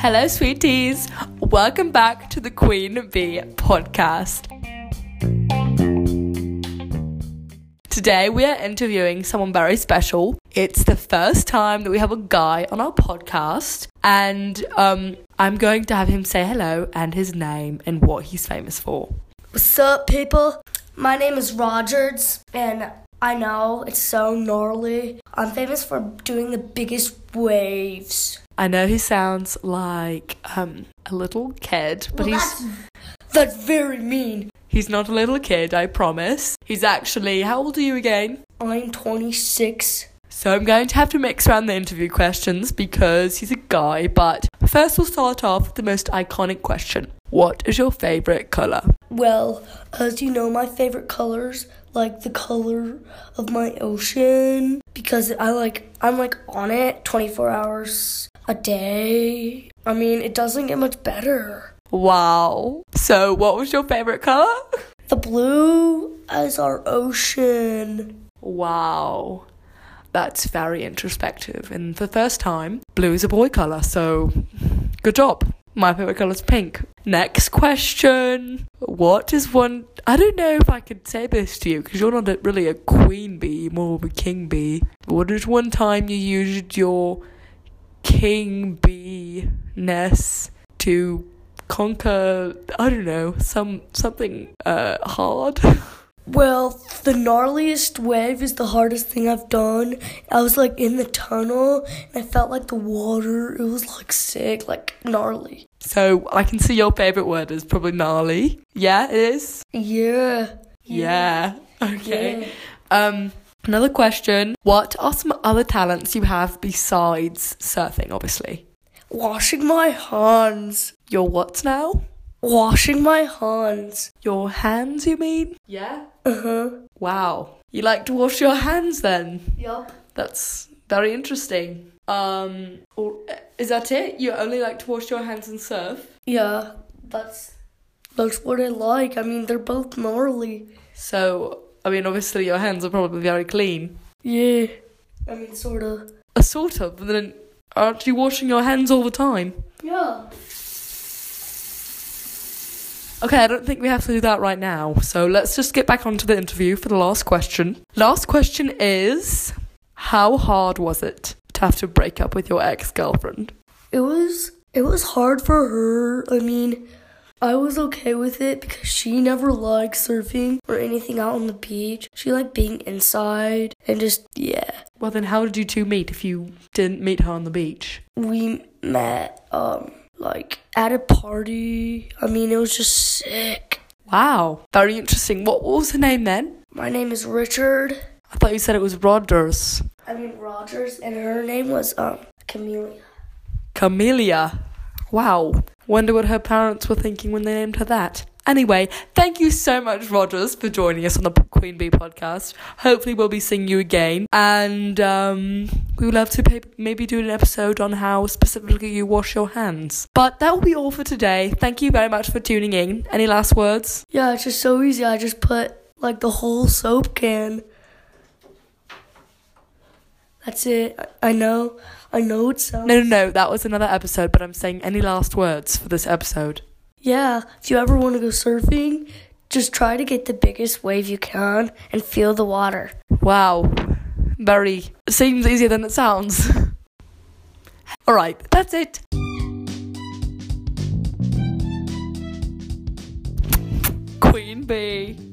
Hello, sweeties. Welcome back to the Queen Bee podcast. Today, we are interviewing someone very special. It's the first time that we have a guy on our podcast, and um, I'm going to have him say hello and his name and what he's famous for. What's up, people? My name is Rogers, and I know it's so gnarly. I'm famous for doing the biggest waves. I know he sounds like um, a little kid, but Well, he's that's, that's very mean. he's not a little kid, I promise. He's actually, how old are you again? I'm 26. So I'm going to have to mix around the interview questions because he's a guy, but first we'll start off with the most iconic question. What is your favorite color? Well, as you know, my favorite colors like the color of my ocean because I like I'm like on it 24 hours a day. I mean, it doesn't get much better. Wow. So what was your favorite color? The blue as our ocean. Wow. That's very introspective. And for the first time, blue is a boy color, so good job. My favorite color is pink. Next question. What is one. I don't know if I could say this to you because you're not a, really a queen bee, more of a king bee. What is one time you used your king bee ness to conquer, I don't know, some something uh, hard? Well, the gnarliest wave is the hardest thing I've done. I was like in the tunnel and I felt like the water, it was like sick, like gnarly. So I can see your favorite word is probably gnarly. Yeah, it is. Yeah. Yeah. Okay. Um. Another question. What are some other talents you have besides surfing? Obviously. Washing my hands. Your what now? Washing my hands. Your hands, you mean? Yeah. Uh huh. Wow. You like to wash your hands then? Yup. That's very interesting. Um. Or is that it? You only like to wash your hands and surf? Yeah, that's that's what I like. I mean, they're both gnarly. So I mean, obviously your hands are probably very clean. Yeah. I mean, sort of. A sort of. But then, aren't you washing your hands all the time? Yeah. Okay, I don't think we have to do that right now. So let's just get back onto the interview for the last question. Last question is How hard was it have to break up with your ex girlfriend? It was it was hard for her. I mean, I was okay with it because she never liked surfing or anything out on the beach. She liked being inside and just yeah. Well, then, how did you two meet if you didn't meet her on the beach? We met um like at a party. I mean, it was just sick. Wow, very interesting. What, what was her name then? My name is Richard. I thought you said it was Rogers. I mean Rogers, and her name was um Camelia. Camellia. Wow. Wonder what her parents were thinking when they named her that. Anyway, thank you so much, Rogers, for joining us on the Queen Bee podcast. Hopefully, we'll be seeing you again. And um, we would love to pay- maybe do an episode on how specifically you wash your hands. But that will be all for today. Thank you very much for tuning in. Any last words? Yeah, it's just so easy. I just put like the whole soap can. That's it. I- know. I know it sounds. No, no, no. That was another episode, but I'm saying any last words for this episode. Yeah, if you ever want to go surfing, just try to get the biggest wave you can and feel the water. Wow. Very. Seems easier than it sounds. Alright, that's it. Queen Bee.